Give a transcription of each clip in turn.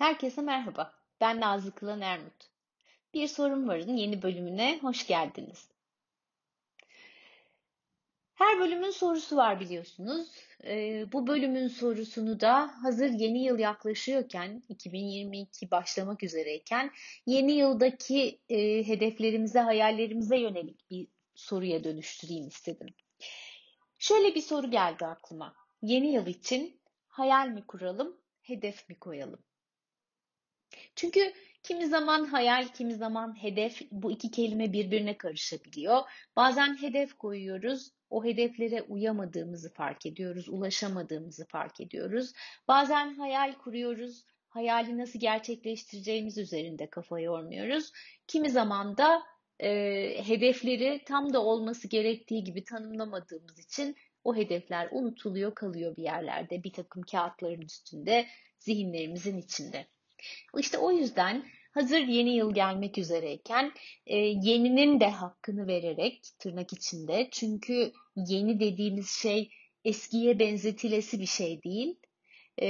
Herkese merhaba. Ben Nazlı Kılan Ermut. Bir Sorun Var'ın yeni bölümüne hoş geldiniz. Her bölümün sorusu var biliyorsunuz. Ee, bu bölümün sorusunu da hazır yeni yıl yaklaşıyorken, 2022 başlamak üzereyken, yeni yıldaki e, hedeflerimize, hayallerimize yönelik bir soruya dönüştüreyim istedim. Şöyle bir soru geldi aklıma. Yeni yıl için hayal mi kuralım, hedef mi koyalım? Çünkü kimi zaman hayal, kimi zaman hedef bu iki kelime birbirine karışabiliyor. Bazen hedef koyuyoruz, o hedeflere uyamadığımızı fark ediyoruz, ulaşamadığımızı fark ediyoruz. Bazen hayal kuruyoruz, hayali nasıl gerçekleştireceğimiz üzerinde kafa yormuyoruz. Kimi zaman da e, hedefleri tam da olması gerektiği gibi tanımlamadığımız için o hedefler unutuluyor, kalıyor bir yerlerde, bir takım kağıtların üstünde, zihinlerimizin içinde. İşte o yüzden hazır yeni yıl gelmek üzereyken e, yeninin de hakkını vererek tırnak içinde çünkü yeni dediğimiz şey eskiye benzetilesi bir şey değil. E,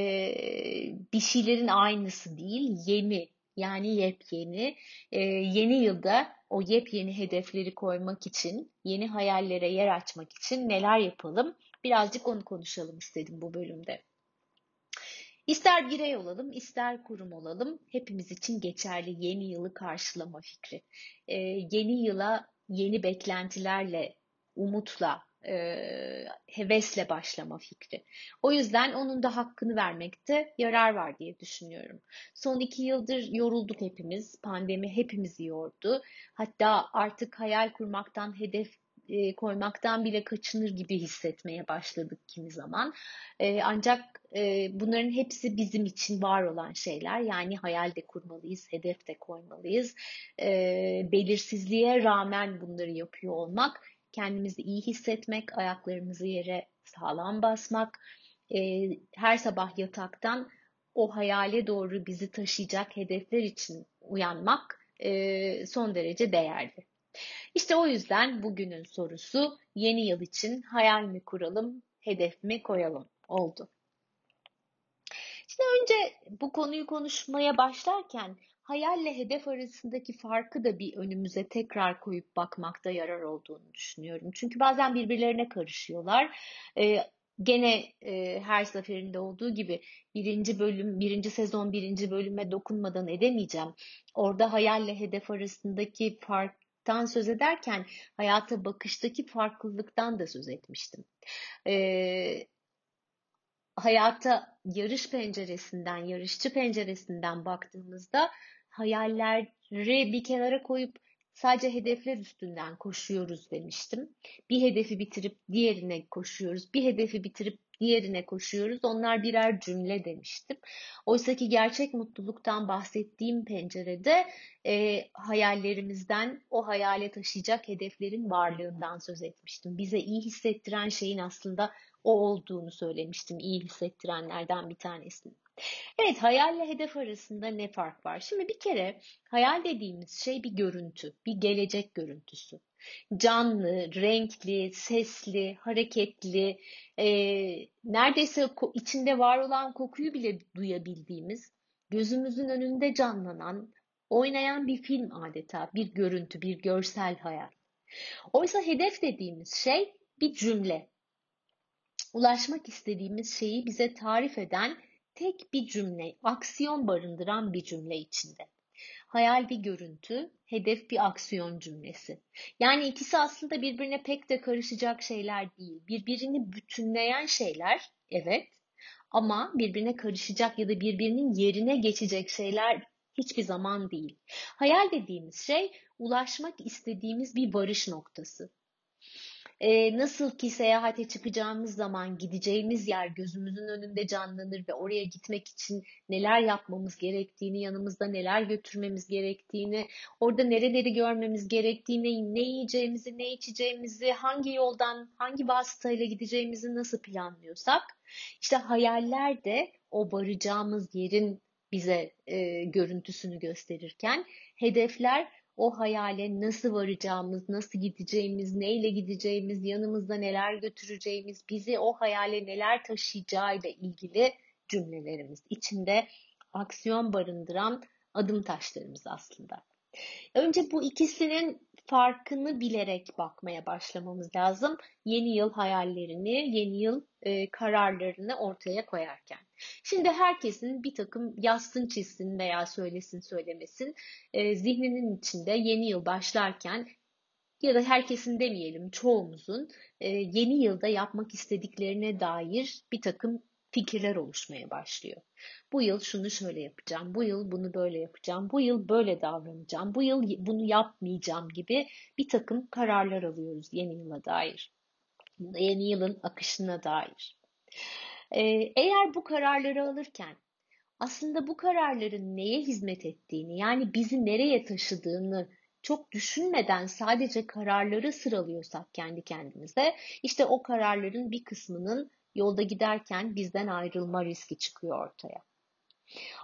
bir şeylerin aynısı değil, yeni yani yepyeni. E, yeni yılda o yepyeni hedefleri koymak için, yeni hayallere yer açmak için neler yapalım? Birazcık onu konuşalım istedim bu bölümde. İster birey olalım, ister kurum olalım, hepimiz için geçerli yeni yılı karşılama fikri. Ee, yeni yıla yeni beklentilerle, umutla, e, hevesle başlama fikri. O yüzden onun da hakkını vermekte yarar var diye düşünüyorum. Son iki yıldır yorulduk hepimiz, pandemi hepimizi yordu. Hatta artık hayal kurmaktan, hedef e, koymaktan bile kaçınır gibi hissetmeye başladık kimi zaman. E, ancak e, bunların hepsi bizim için var olan şeyler. Yani hayal de kurmalıyız, hedef de koymalıyız. E, belirsizliğe rağmen bunları yapıyor olmak, kendimizi iyi hissetmek, ayaklarımızı yere sağlam basmak, e, her sabah yataktan o hayale doğru bizi taşıyacak hedefler için uyanmak e, son derece değerli. İşte o yüzden bugünün sorusu yeni yıl için hayal mi kuralım, hedef mi koyalım oldu. Şimdi önce bu konuyu konuşmaya başlarken hayalle hedef arasındaki farkı da bir önümüze tekrar koyup bakmakta yarar olduğunu düşünüyorum. Çünkü bazen birbirlerine karışıyorlar. Ee, gene e, her seferinde olduğu gibi birinci bölüm, birinci sezon birinci bölüme dokunmadan edemeyeceğim. Orada hayalle hedef arasındaki fark tan söz ederken hayata bakıştaki farklılıktan da söz etmiştim. Ee, hayata yarış penceresinden, yarışçı penceresinden baktığımızda hayalleri bir kenara koyup sadece hedefler üstünden koşuyoruz demiştim. Bir hedefi bitirip diğerine koşuyoruz. Bir hedefi bitirip diğerine koşuyoruz. Onlar birer cümle demiştim. Oysa ki gerçek mutluluktan bahsettiğim pencerede e, hayallerimizden, o hayale taşıyacak hedeflerin varlığından söz etmiştim. Bize iyi hissettiren şeyin aslında o olduğunu söylemiştim. İyi hissettirenlerden bir tanesini. Evet hayalle hedef arasında ne fark var? Şimdi bir kere hayal dediğimiz şey bir görüntü, bir gelecek görüntüsü. Canlı, renkli, sesli, hareketli, e, neredeyse içinde var olan kokuyu bile duyabildiğimiz, gözümüzün önünde canlanan, oynayan bir film adeta, bir görüntü, bir görsel hayal. Oysa hedef dediğimiz şey bir cümle. Ulaşmak istediğimiz şeyi bize tarif eden tek bir cümle, aksiyon barındıran bir cümle içinde. Hayal bir görüntü, hedef bir aksiyon cümlesi. Yani ikisi aslında birbirine pek de karışacak şeyler değil. Birbirini bütünleyen şeyler, evet. Ama birbirine karışacak ya da birbirinin yerine geçecek şeyler hiçbir zaman değil. Hayal dediğimiz şey ulaşmak istediğimiz bir varış noktası. E, nasıl ki seyahate çıkacağımız zaman gideceğimiz yer gözümüzün önünde canlanır ve oraya gitmek için neler yapmamız gerektiğini, yanımızda neler götürmemiz gerektiğini, orada nereleri görmemiz gerektiğini, ne yiyeceğimizi, ne içeceğimizi, hangi yoldan, hangi vasıtayla gideceğimizi nasıl planlıyorsak, işte hayaller de o varacağımız yerin bize e, görüntüsünü gösterirken hedefler o hayale nasıl varacağımız, nasıl gideceğimiz, neyle gideceğimiz, yanımızda neler götüreceğimiz, bizi o hayale neler taşıyacağıyla ilgili cümlelerimiz. İçinde aksiyon barındıran adım taşlarımız aslında. Önce bu ikisinin farkını bilerek bakmaya başlamamız lazım. Yeni yıl hayallerini, yeni yıl e, kararlarını ortaya koyarken. Şimdi herkesin bir takım yazsın çizsin veya söylesin söylemesin e, zihninin içinde yeni yıl başlarken ya da herkesin demeyelim çoğumuzun e, yeni yılda yapmak istediklerine dair bir takım fikirler oluşmaya başlıyor. Bu yıl şunu şöyle yapacağım, bu yıl bunu böyle yapacağım, bu yıl böyle davranacağım, bu yıl bunu yapmayacağım gibi bir takım kararlar alıyoruz yeni yıla dair. Yeni yılın akışına dair. Ee, eğer bu kararları alırken aslında bu kararların neye hizmet ettiğini yani bizi nereye taşıdığını çok düşünmeden sadece kararları sıralıyorsak kendi kendimize işte o kararların bir kısmının yolda giderken bizden ayrılma riski çıkıyor ortaya.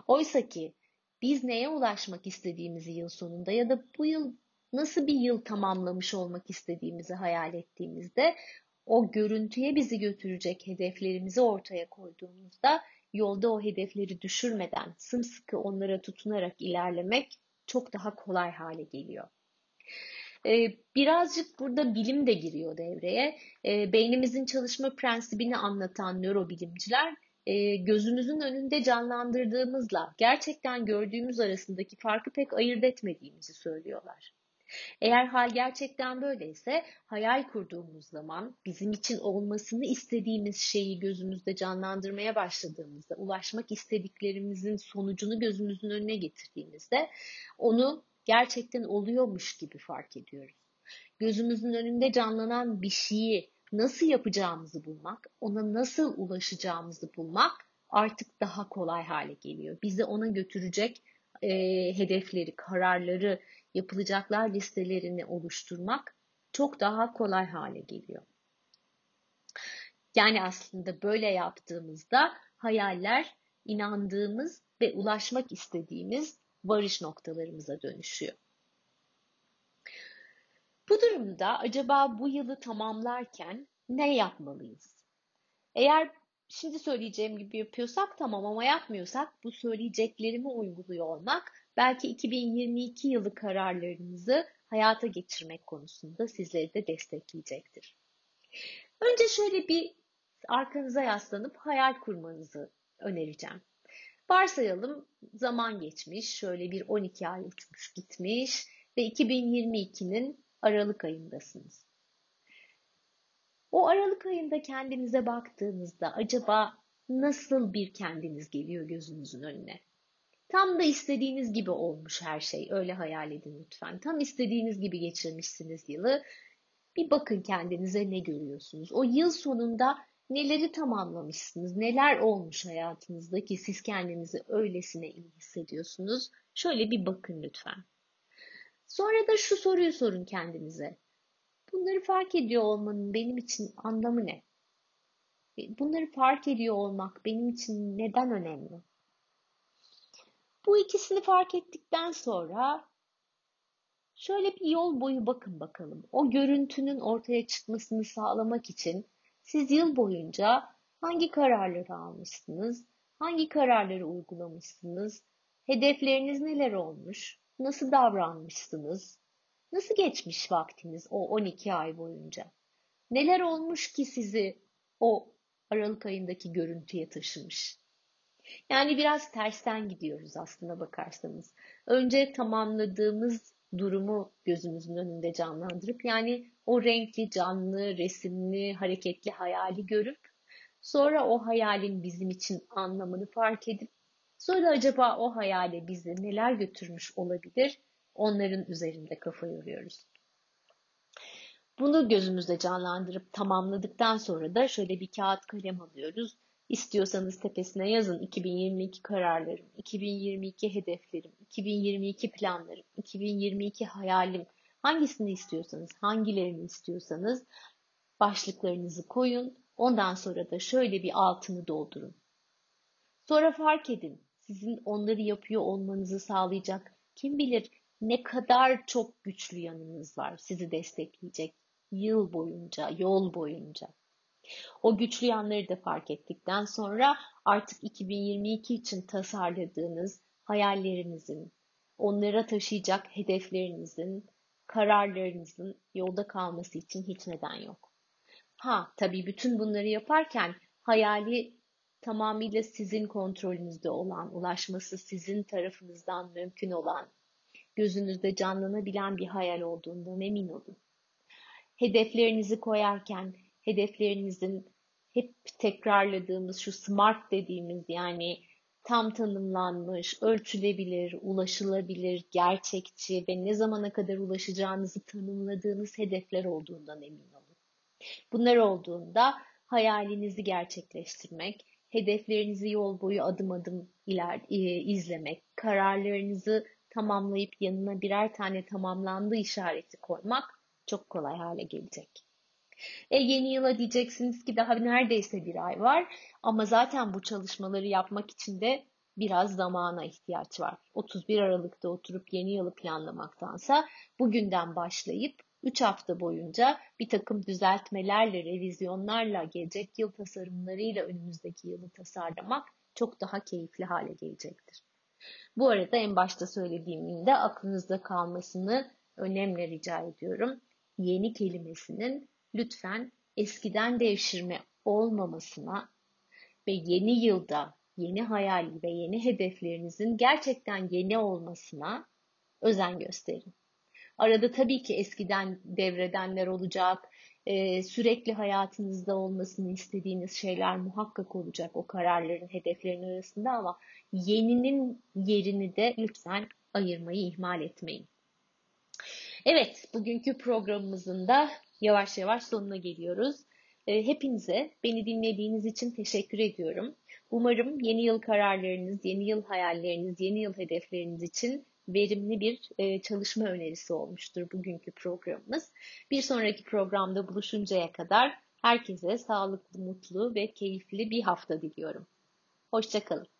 Oysa ki biz neye ulaşmak istediğimizi yıl sonunda ya da bu yıl nasıl bir yıl tamamlamış olmak istediğimizi hayal ettiğimizde o görüntüye bizi götürecek hedeflerimizi ortaya koyduğumuzda yolda o hedefleri düşürmeden sımsıkı onlara tutunarak ilerlemek çok daha kolay hale geliyor. Ee, birazcık burada bilim de giriyor devreye. Ee, beynimizin çalışma prensibini anlatan nörobilimciler e, gözümüzün önünde canlandırdığımızla gerçekten gördüğümüz arasındaki farkı pek ayırt etmediğimizi söylüyorlar. Eğer hal gerçekten böyleyse hayal kurduğumuz zaman bizim için olmasını istediğimiz şeyi gözümüzde canlandırmaya başladığımızda, ulaşmak istediklerimizin sonucunu gözümüzün önüne getirdiğimizde onu gerçekten oluyormuş gibi fark ediyoruz. Gözümüzün önünde canlanan bir şeyi nasıl yapacağımızı bulmak, ona nasıl ulaşacağımızı bulmak artık daha kolay hale geliyor. Bizi ona götürecek e, hedefleri, kararları, yapılacaklar listelerini oluşturmak çok daha kolay hale geliyor. Yani aslında böyle yaptığımızda hayaller inandığımız ve ulaşmak istediğimiz varış noktalarımıza dönüşüyor. Bu durumda acaba bu yılı tamamlarken ne yapmalıyız? Eğer şimdi söyleyeceğim gibi yapıyorsak tamam ama yapmıyorsak bu söyleyeceklerimi uyguluyor olmak belki 2022 yılı kararlarınızı hayata geçirmek konusunda sizleri de destekleyecektir. Önce şöyle bir arkanıza yaslanıp hayal kurmanızı önereceğim. Varsayalım zaman geçmiş, şöyle bir 12 ay uçmuş gitmiş ve 2022'nin Aralık ayındasınız. O Aralık ayında kendinize baktığınızda acaba nasıl bir kendiniz geliyor gözünüzün önüne? Tam da istediğiniz gibi olmuş her şey. Öyle hayal edin lütfen. Tam istediğiniz gibi geçirmişsiniz yılı. Bir bakın kendinize ne görüyorsunuz. O yıl sonunda neleri tamamlamışsınız, neler olmuş hayatınızda ki siz kendinizi öylesine iyi hissediyorsunuz. Şöyle bir bakın lütfen. Sonra da şu soruyu sorun kendinize. Bunları fark ediyor olmanın benim için anlamı ne? Bunları fark ediyor olmak benim için neden önemli? Bu ikisini fark ettikten sonra şöyle bir yol boyu bakın bakalım. O görüntünün ortaya çıkmasını sağlamak için siz yıl boyunca hangi kararları almışsınız? Hangi kararları uygulamışsınız? Hedefleriniz neler olmuş? Nasıl davranmışsınız? Nasıl geçmiş vaktiniz o 12 ay boyunca? Neler olmuş ki sizi o Aralık ayındaki görüntüye taşımış? Yani biraz tersten gidiyoruz aslında bakarsanız. Önce tamamladığımız durumu gözümüzün önünde canlandırıp yani o renkli, canlı, resimli, hareketli hayali görüp sonra o hayalin bizim için anlamını fark edip sonra acaba o hayale bizi neler götürmüş olabilir onların üzerinde kafa yoruyoruz. Bunu gözümüzde canlandırıp tamamladıktan sonra da şöyle bir kağıt kalem alıyoruz İstiyorsanız tepesine yazın 2022 kararlarım, 2022 hedeflerim, 2022 planlarım, 2022 hayalim. Hangisini istiyorsanız, hangilerini istiyorsanız başlıklarınızı koyun. Ondan sonra da şöyle bir altını doldurun. Sonra fark edin. Sizin onları yapıyor olmanızı sağlayacak kim bilir ne kadar çok güçlü yanınız var sizi destekleyecek yıl boyunca, yol boyunca. O güçlü yanları da fark ettikten sonra artık 2022 için tasarladığınız hayallerinizin, onlara taşıyacak hedeflerinizin, kararlarınızın yolda kalması için hiç neden yok. Ha tabii bütün bunları yaparken hayali tamamıyla sizin kontrolünüzde olan, ulaşması sizin tarafınızdan mümkün olan, gözünüzde canlanabilen bir hayal olduğundan emin olun. Hedeflerinizi koyarken hedeflerinizin hep tekrarladığımız şu SMART dediğimiz yani tam tanımlanmış, ölçülebilir, ulaşılabilir, gerçekçi ve ne zamana kadar ulaşacağınızı tanımladığınız hedefler olduğundan emin olun. Bunlar olduğunda hayalinizi gerçekleştirmek, hedeflerinizi yol boyu adım adım iler, e, izlemek, kararlarınızı tamamlayıp yanına birer tane tamamlandı işareti koymak çok kolay hale gelecek. E yeni yıla diyeceksiniz ki daha neredeyse bir ay var ama zaten bu çalışmaları yapmak için de biraz zamana ihtiyaç var. 31 Aralık'ta oturup yeni yılı planlamaktansa bugünden başlayıp 3 hafta boyunca bir takım düzeltmelerle, revizyonlarla, gelecek yıl tasarımlarıyla önümüzdeki yılı tasarlamak çok daha keyifli hale gelecektir. Bu arada en başta söylediğimin de aklınızda kalmasını önemli rica ediyorum. Yeni kelimesinin lütfen eskiden devşirme olmamasına ve yeni yılda yeni hayal ve yeni hedeflerinizin gerçekten yeni olmasına özen gösterin. Arada tabii ki eskiden devredenler olacak, e, sürekli hayatınızda olmasını istediğiniz şeyler muhakkak olacak o kararların, hedeflerin arasında ama yeninin yerini de lütfen ayırmayı ihmal etmeyin. Evet, bugünkü programımızın da yavaş yavaş sonuna geliyoruz. E, hepinize beni dinlediğiniz için teşekkür ediyorum. Umarım yeni yıl kararlarınız, yeni yıl hayalleriniz, yeni yıl hedefleriniz için verimli bir e, çalışma önerisi olmuştur bugünkü programımız. Bir sonraki programda buluşuncaya kadar herkese sağlıklı, mutlu ve keyifli bir hafta diliyorum. Hoşçakalın.